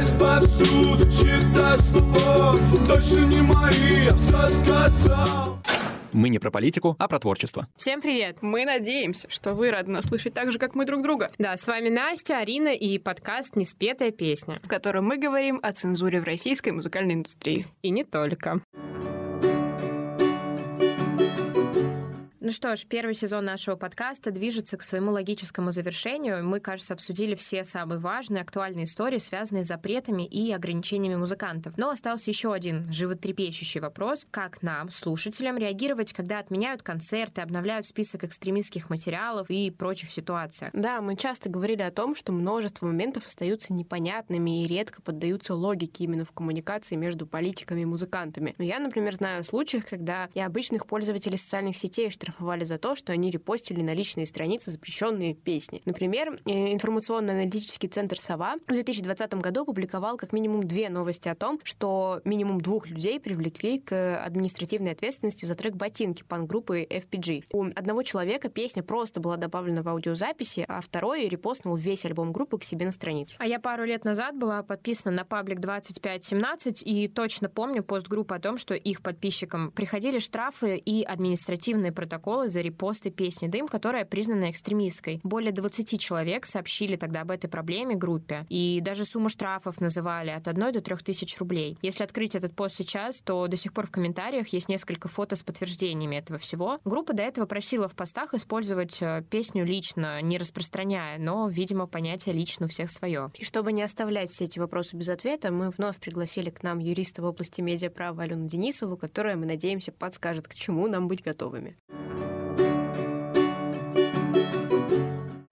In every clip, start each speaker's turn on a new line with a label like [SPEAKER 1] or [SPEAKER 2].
[SPEAKER 1] есть повсюду чьи-то слова Точно не мои, я все сказал
[SPEAKER 2] мы не про политику, а про творчество.
[SPEAKER 3] Всем привет!
[SPEAKER 4] Мы надеемся, что вы рады нас слышать так же, как мы друг друга.
[SPEAKER 3] Да, с вами Настя, Арина и подкаст «Неспетая песня»,
[SPEAKER 4] в котором мы говорим о цензуре в российской музыкальной индустрии.
[SPEAKER 3] И не только. Ну что ж, первый сезон нашего подкаста движется к своему логическому завершению. Мы, кажется, обсудили все самые важные, актуальные истории, связанные с запретами и ограничениями музыкантов. Но остался еще один животрепещущий вопрос. Как нам, слушателям, реагировать, когда отменяют концерты, обновляют список экстремистских материалов и прочих ситуациях?
[SPEAKER 4] Да, мы часто говорили о том, что множество моментов остаются непонятными и редко поддаются логике именно в коммуникации между политиками и музыкантами. Но я, например, знаю о случаях, когда и обычных пользователей социальных сетей штрафовали штрафовали за то, что они репостили на личные страницы запрещенные песни. Например, э, информационно-аналитический центр «Сова» в 2020 году публиковал как минимум две новости о том, что минимум двух людей привлекли к административной ответственности за трек «Ботинки» пан-группы FPG. У одного человека песня просто была добавлена в аудиозаписи, а второй репостнул весь альбом группы к себе на страницу.
[SPEAKER 3] А я пару лет назад была подписана на паблик 2517 и точно помню пост группы о том, что их подписчикам приходили штрафы и административные протоколы протоколы за репосты песни «Дым», которая признана экстремистской. Более 20 человек сообщили тогда об этой проблеме группе. И даже сумму штрафов называли от 1 до 3 тысяч рублей. Если открыть этот пост сейчас, то до сих пор в комментариях есть несколько фото с подтверждениями этого всего. Группа до этого просила в постах использовать э, песню лично, не распространяя, но, видимо, понятие лично у всех свое.
[SPEAKER 4] И чтобы не оставлять все эти вопросы без ответа, мы вновь пригласили к нам юриста в области медиаправа Алену Денисову, которая, мы надеемся, подскажет, к чему нам быть готовыми. Bye.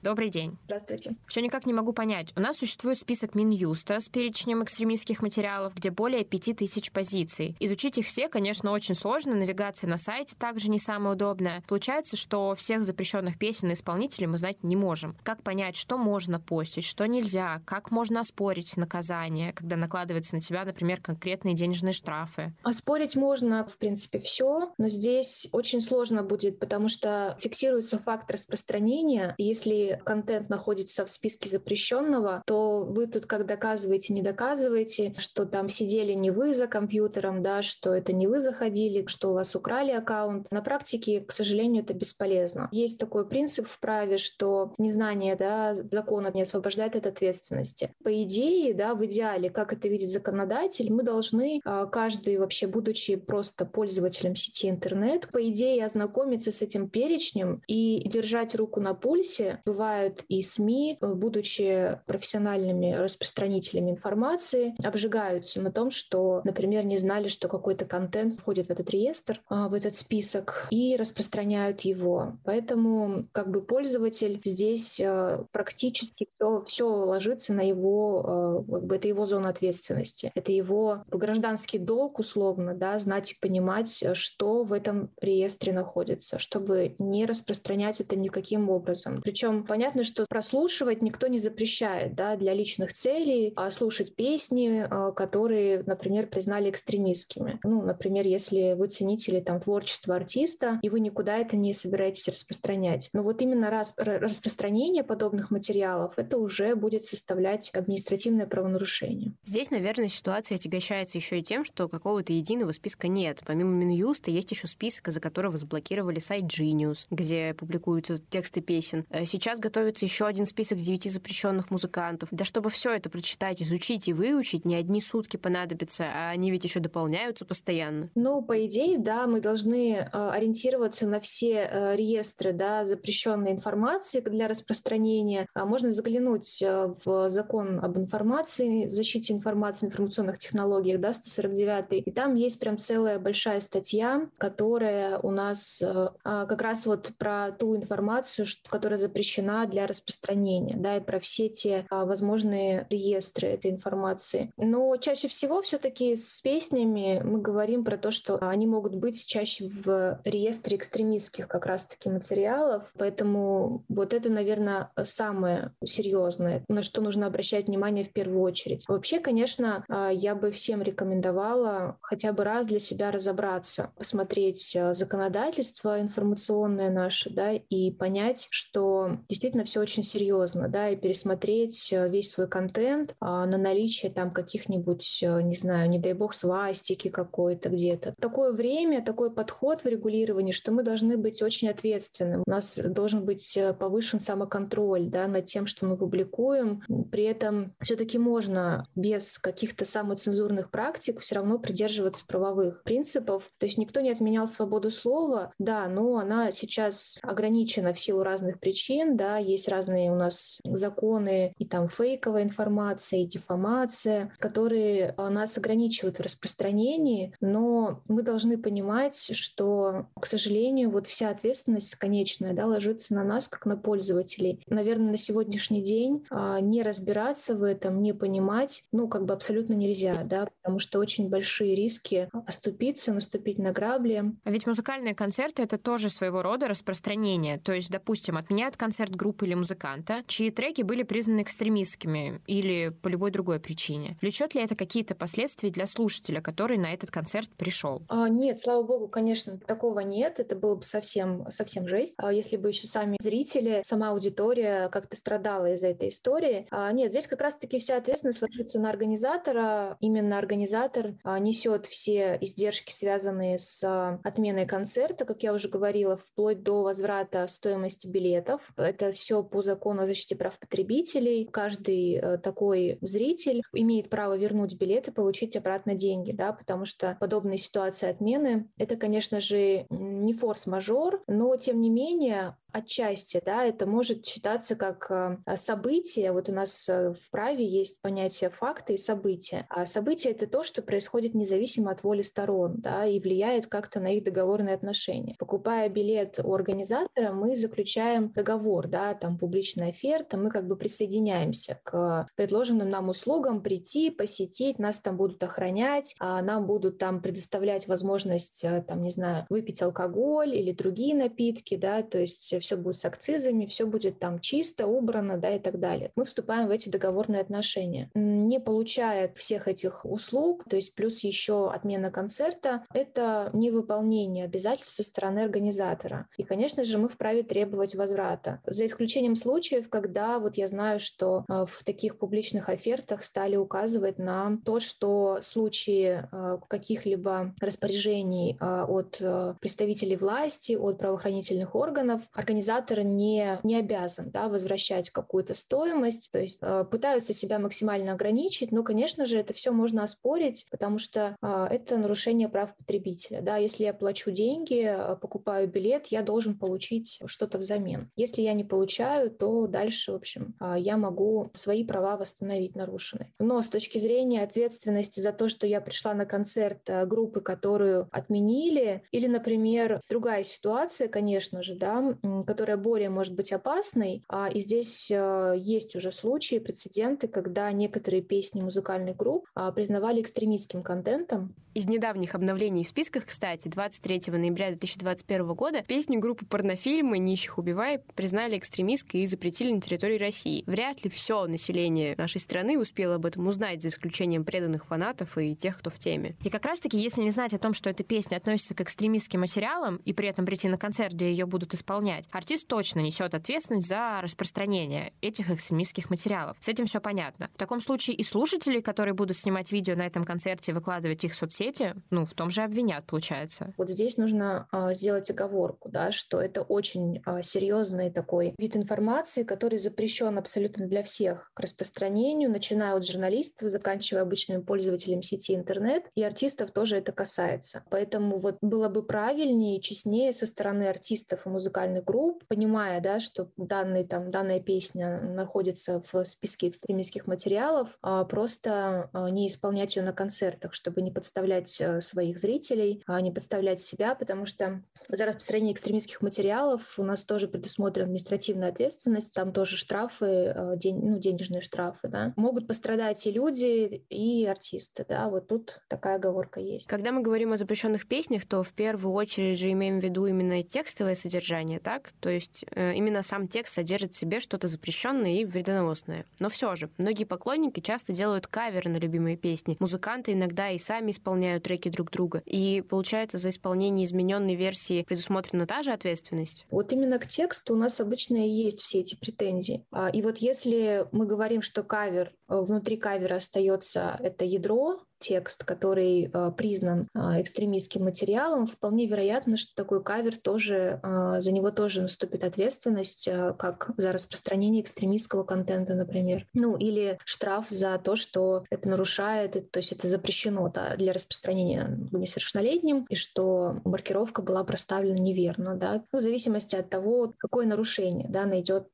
[SPEAKER 3] Добрый день.
[SPEAKER 5] Здравствуйте.
[SPEAKER 3] Все никак не могу понять. У нас существует список Минюста с перечнем экстремистских материалов, где более пяти тысяч позиций. Изучить их все, конечно, очень сложно. Навигация на сайте также не самая удобная. Получается, что всех запрещенных песен и исполнителей мы знать не можем. Как понять, что можно постить, что нельзя, как можно оспорить наказание, когда накладывается на тебя, например, конкретные денежные штрафы?
[SPEAKER 5] Оспорить можно, в принципе, все, но здесь очень сложно будет, потому что фиксируется факт распространения. Если контент находится в списке запрещенного, то вы тут как доказываете, не доказываете, что там сидели не вы за компьютером, да, что это не вы заходили, что у вас украли аккаунт. На практике, к сожалению, это бесполезно. Есть такой принцип в праве, что незнание да, закона не освобождает от ответственности. По идее, да, в идеале, как это видит законодатель, мы должны, а, каждый вообще, будучи просто пользователем сети интернет, по идее ознакомиться с этим перечнем и держать руку на пульсе, бывает бывают и СМИ, э, будучи профессиональными распространителями информации, обжигаются на том, что, например, не знали, что какой-то контент входит в этот реестр, а, в этот список, и распространяют его. Поэтому как бы пользователь здесь э, практически все, все ложится на его, э, как бы это его зона ответственности. Это его гражданский долг, условно, да, знать и понимать, что в этом реестре находится, чтобы не распространять это никаким образом. Причем Понятно, что прослушивать никто не запрещает да, для личных целей, а слушать песни, а, которые, например, признали экстремистскими. Ну, например, если вы ценители там, творчества артиста, и вы никуда это не собираетесь распространять. Но вот именно раз, распространение подобных материалов, это уже будет составлять административное правонарушение.
[SPEAKER 4] Здесь, наверное, ситуация отягощается еще и тем, что какого-то единого списка нет. Помимо Минюста есть еще список, из-за которого заблокировали сайт Genius, где публикуются тексты песен. Э, сейчас готовится еще один список девяти запрещенных музыкантов. Да чтобы все это прочитать, изучить и выучить, не одни сутки понадобятся, а они ведь еще дополняются постоянно.
[SPEAKER 5] Ну, по идее, да, мы должны э, ориентироваться на все э, реестры да, запрещенной информации для распространения. А можно заглянуть э, в закон об информации, защите информации, информационных технологиях, да, 149, и там есть прям целая большая статья, которая у нас а, как раз вот про ту информацию, которая запрещена для распространения, да, и про все те а, возможные реестры этой информации. Но чаще всего все-таки с песнями мы говорим про то, что они могут быть чаще в реестре экстремистских как раз-таки материалов, поэтому вот это, наверное, самое серьезное, на что нужно обращать внимание в первую очередь. Вообще, конечно, а, я бы всем рекомендовала хотя бы раз для себя разобраться, посмотреть а, законодательство информационное наше, да, и понять, что действительно все очень серьезно, да, и пересмотреть э, весь свой контент а, на наличие там каких-нибудь, э, не знаю, не дай бог, свастики какой-то где-то. Такое время, такой подход в регулировании, что мы должны быть очень ответственным. У нас должен быть э, повышен самоконтроль, да, над тем, что мы публикуем. При этом все-таки можно без каких-то самоцензурных практик все равно придерживаться правовых принципов. То есть никто не отменял свободу слова, да, но она сейчас ограничена в силу разных причин, да, есть разные у нас законы и там фейковая информация, и дефамация, которые нас ограничивают в распространении, но мы должны понимать, что, к сожалению, вот вся ответственность конечная, да, ложится на нас, как на пользователей. Наверное, на сегодняшний день а, не разбираться в этом, не понимать, ну, как бы абсолютно нельзя, да, потому что очень большие риски оступиться, наступить на грабли.
[SPEAKER 3] А ведь музыкальные концерты — это тоже своего рода распространение. То есть, допустим, отменяют концерт группы или музыканта, чьи треки были признаны экстремистскими или по любой другой причине. Влечет ли это какие-то последствия для слушателя, который на этот концерт пришел?
[SPEAKER 5] А, нет, слава богу, конечно, такого нет. Это было бы совсем, совсем жесть. А если бы еще сами зрители, сама аудитория как-то страдала из-за этой истории. А, нет, здесь как раз-таки вся ответственность ложится на организатора. Именно организатор а, несет все издержки, связанные с а, отменой концерта, как я уже говорила, вплоть до возврата стоимости билетов. Это все по закону о защите прав потребителей. Каждый э, такой зритель имеет право вернуть билет и получить обратно деньги, да, потому что подобные ситуации отмены — это, конечно же, не форс-мажор, но, тем не менее, Отчасти, да, это может считаться как э, событие. Вот у нас э, в праве есть понятие факты и события. А событие — это то, что происходит независимо от воли сторон, да, и влияет как-то на их договорные отношения. Покупая билет у организатора, мы заключаем договор, да, там публичная оферта, мы как бы присоединяемся к предложенным нам услугам прийти, посетить, нас там будут охранять, а нам будут там предоставлять возможность, э, там, не знаю, выпить алкоголь или другие напитки, да, то есть все будет с акцизами, все будет там чисто, убрано, да, и так далее. Мы вступаем в эти договорные отношения. Не получая всех этих услуг, то есть плюс еще отмена концерта, это невыполнение обязательств со стороны организатора. И, конечно же, мы вправе требовать возврата. За исключением случаев, когда вот я знаю, что э, в таких публичных офертах стали указывать на то, что случаи э, каких-либо распоряжений э, от представителей власти, от правоохранительных органов, организатор не, не обязан да, возвращать какую-то стоимость, то есть пытаются себя максимально ограничить, но, конечно же, это все можно оспорить, потому что это нарушение прав потребителя. Да? Если я плачу деньги, покупаю билет, я должен получить что-то взамен. Если я не получаю, то дальше, в общем, э, я могу свои права восстановить нарушенные. Но с точки зрения ответственности за то, что я пришла на концерт э, группы, которую отменили, или, например, другая ситуация, конечно же, да, которая более может быть опасной. А, и здесь э, есть уже случаи, прецеденты, когда некоторые песни музыкальных групп а, признавали экстремистским контентом.
[SPEAKER 4] Из недавних обновлений в списках, кстати, 23 ноября 2021 года песню группы порнофильмы «Нищих убивай» признали экстремистской и запретили на территории России. Вряд ли все население нашей страны успело об этом узнать, за исключением преданных фанатов и тех, кто в теме.
[SPEAKER 3] И как раз-таки, если не знать о том, что эта песня относится к экстремистским материалам, и при этом прийти на концерт, где ее будут исполнять, артист точно несет ответственность за распространение этих экстремистских материалов. С этим все понятно. В таком случае и слушатели, которые будут снимать видео на этом концерте и выкладывать их в соцсети, ну, в том же обвинят, получается.
[SPEAKER 5] Вот здесь нужно э, сделать оговорку, да, что это очень э, серьезный такой вид информации, который запрещен абсолютно для всех к распространению, начиная от журналистов, заканчивая обычными пользователями сети интернет, и артистов тоже это касается. Поэтому вот было бы правильнее и честнее со стороны артистов и музыкальных групп, понимая, да, что данный, там, данная песня находится в списке экстремистских материалов, а просто а, не исполнять ее на концертах, чтобы не подставлять э, своих зрителей, а не подставлять себя, потому что за распространение экстремистских материалов у нас тоже предусмотрена административная ответственность, там тоже штрафы, э, день, ну, денежные штрафы, да. Могут пострадать и люди, и артисты, да, вот тут такая оговорка есть.
[SPEAKER 4] Когда мы говорим о запрещенных песнях, то в первую очередь же имеем в виду именно текстовое содержание, так? То есть э, именно сам текст содержит в себе что-то запрещенное и вредоносное. Но все же, многие поклонники часто делают каверы на любимые песни. Музыканты иногда и сами исполняют треки друг друга. И получается, за исполнение измененной версии предусмотрена та же ответственность?
[SPEAKER 5] Вот именно к тексту у нас обычно обычно и есть все эти претензии. А, и вот если мы говорим, что кавер, э, внутри кавера остается это ядро, текст, который э, признан э, экстремистским материалом, вполне вероятно, что такой кавер тоже, э, за него тоже наступит ответственность, как за распространение экстремистского контента, например. Ну, или штраф за то, что это нарушает, то есть это запрещено да, для распространения несовершеннолетним, и что маркировка была проставлена неверно, да, ну, в зависимости от того, какое нарушение, да, найдет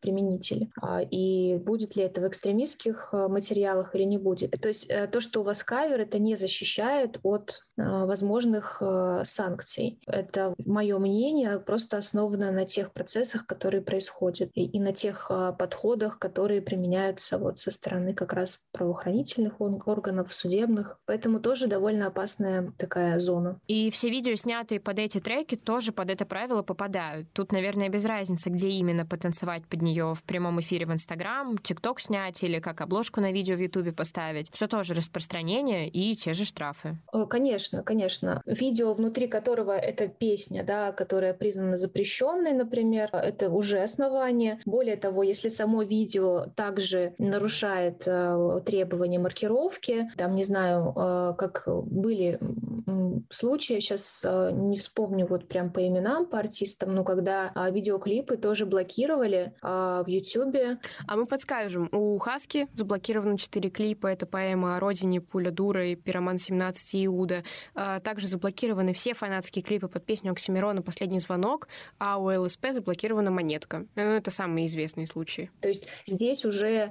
[SPEAKER 5] применитель, э, и будет ли это в экстремистских материалах или не будет. То есть то, что у вас кавер это не защищает от э, возможных э, санкций. Это мое мнение, просто основано на тех процессах, которые происходят, и, на тех э, подходах, которые применяются вот со стороны как раз правоохранительных органов, судебных. Поэтому тоже довольно опасная такая зона.
[SPEAKER 3] И все видео, снятые под эти треки, тоже под это правило попадают. Тут, наверное, без разницы, где именно потанцевать под нее в прямом эфире в Инстаграм, ТикТок снять или как обложку на видео в Ютубе поставить. Все тоже распространение обвинения и те же штрафы.
[SPEAKER 5] Конечно, конечно. Видео, внутри которого эта песня, да, которая признана запрещенной, например, это уже основание. Более того, если само видео также нарушает э, требования маркировки, там, не знаю, э, как были случаи, сейчас э, не вспомню вот прям по именам, по артистам, но когда э, видеоклипы тоже блокировали э, в Ютубе.
[SPEAKER 4] А мы подскажем, у Хаски заблокировано четыре клипа, это поэма о родине, пуля Пуля Дура Пироман 17 Иуда. А, также заблокированы все фанатские клипы под песню Оксимирона «Последний звонок», а у ЛСП заблокирована «Монетка». Ну, это самые известные случаи.
[SPEAKER 5] То есть здесь уже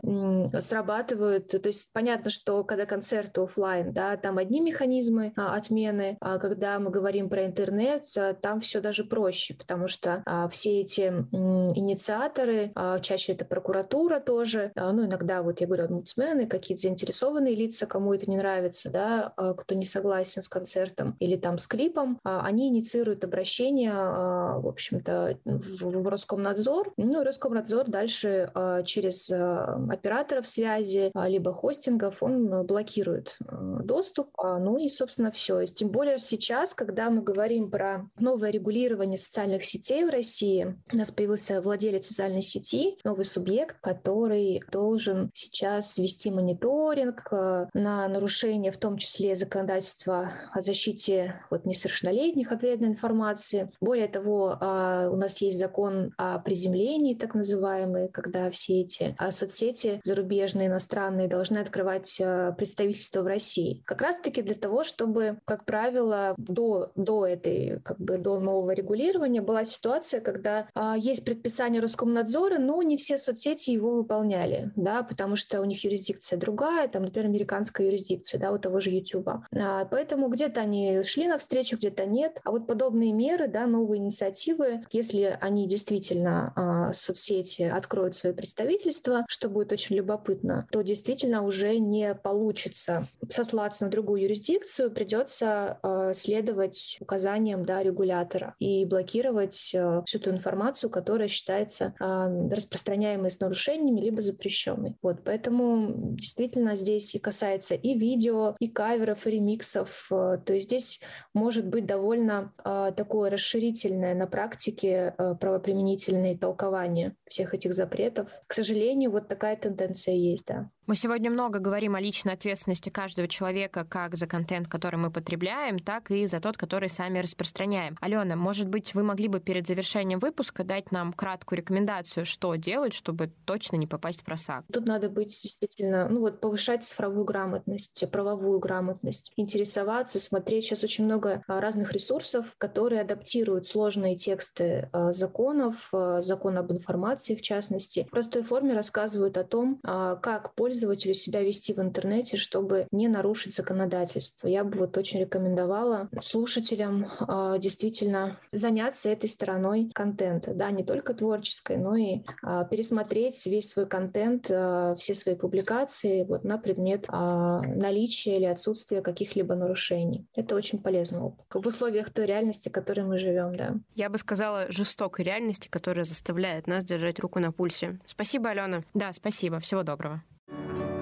[SPEAKER 5] срабатывают... То есть понятно, что когда концерты офлайн, да, там одни механизмы а, отмены, а когда мы говорим про интернет, а, там все даже проще, потому что все эти инициаторы, чаще это прокуратура тоже, ну, иногда, вот я говорю, омбудсмены, какие-то заинтересованные лица, кому это не нравится, да, а, кто не согласен с концертом или там с клипом, а, они инициируют обращение, а, в общем-то, в Роскомнадзор. Ну, Роскомнадзор дальше через операторов связи, либо хостингов он блокирует доступ. Ну и, собственно, все. Тем более сейчас, когда мы говорим про новое регулирование социальных сетей в России, у нас появился владелец социальной сети, новый субъект, который должен сейчас вести мониторинг на нарушение нарушения, в том числе законодательства о защите вот, несовершеннолетних от вредной информации. Более того, а, у нас есть закон о приземлении, так называемый, когда все эти а, соцсети зарубежные, иностранные должны открывать а, представительство в России. Как раз-таки для того, чтобы, как правило, до, до этой, как бы до нового регулирования была ситуация, когда есть предписание Роскомнадзора, но не все соцсети его выполняли, да, потому что у них юрисдикция другая, там, например, американская юрисдикция юрисдикции, да, у того же YouTube. А, поэтому где-то они шли навстречу, где-то нет. А вот подобные меры, да, новые инициативы, если они действительно а, соцсети откроют свое представительство, что будет очень любопытно, то действительно уже не получится сослаться на другую юрисдикцию, придется а, следовать указаниям да, регулятора и блокировать а, всю ту информацию, которая считается а, распространяемой с нарушениями либо запрещенной. Вот, поэтому действительно здесь и касается и видео, и каверов, и ремиксов. Э, то есть здесь может быть довольно э, такое расширительное на практике э, правоприменительное толкование всех этих запретов. К сожалению, вот такая тенденция есть, да.
[SPEAKER 3] Мы сегодня много говорим о личной ответственности каждого человека как за контент, который мы потребляем, так и за тот, который сами распространяем. Алена, может быть, вы могли бы перед завершением выпуска дать нам краткую рекомендацию, что делать, чтобы точно не попасть в просак?
[SPEAKER 5] Тут надо быть действительно, ну вот повышать цифровую грамотность, правовую грамотность, интересоваться, смотреть. Сейчас очень много а, разных ресурсов, которые адаптируют сложные тексты а, законов, а, закон об информации в частности. В простой форме рассказывают о том, как пользоваться пользователю себя вести в интернете, чтобы не нарушить законодательство. Я бы вот очень рекомендовала слушателям э, действительно заняться этой стороной контента, да, не только творческой, но и э, пересмотреть весь свой контент, э, все свои публикации вот на предмет э, наличия или отсутствия каких-либо нарушений. Это очень полезно в условиях той реальности, в которой мы живем, да.
[SPEAKER 4] Я бы сказала жестокой реальности, которая заставляет нас держать руку на пульсе. Спасибо, Алена.
[SPEAKER 3] Да, спасибо. Всего доброго. Thank you.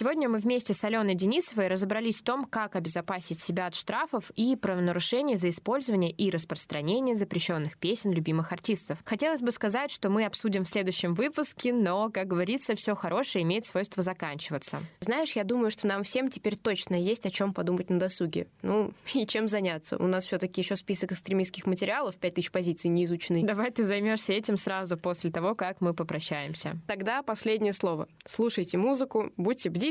[SPEAKER 3] Сегодня мы вместе с Аленой Денисовой разобрались в том, как обезопасить себя от штрафов и правонарушений за использование и распространение запрещенных песен любимых артистов. Хотелось бы сказать, что мы обсудим в следующем выпуске, но, как говорится, все хорошее имеет свойство заканчиваться.
[SPEAKER 4] Знаешь, я думаю, что нам всем теперь точно есть о чем подумать на досуге. Ну, и чем заняться. У нас все-таки еще список экстремистских материалов, 5000 позиций не изученный.
[SPEAKER 3] Давай ты займешься этим сразу после того, как мы попрощаемся.
[SPEAKER 4] Тогда последнее слово. Слушайте музыку, будьте бдительны.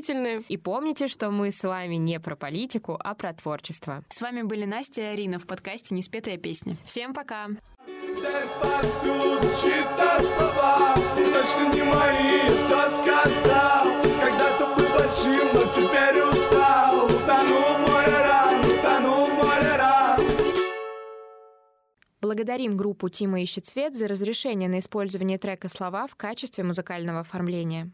[SPEAKER 3] И помните, что мы с вами не про политику, а про творчество.
[SPEAKER 6] С вами были Настя и Арина в подкасте «Неспетая песня».
[SPEAKER 3] Всем пока!
[SPEAKER 1] Здесь повсюду чьи-то слова Точно не мои, все сказал Когда-то был большим, но теперь устал Утонул в море ран, утонул в море ран
[SPEAKER 3] Благодарим группу «Тима ищет свет» за разрешение на использование трека «Слова» в качестве музыкального оформления.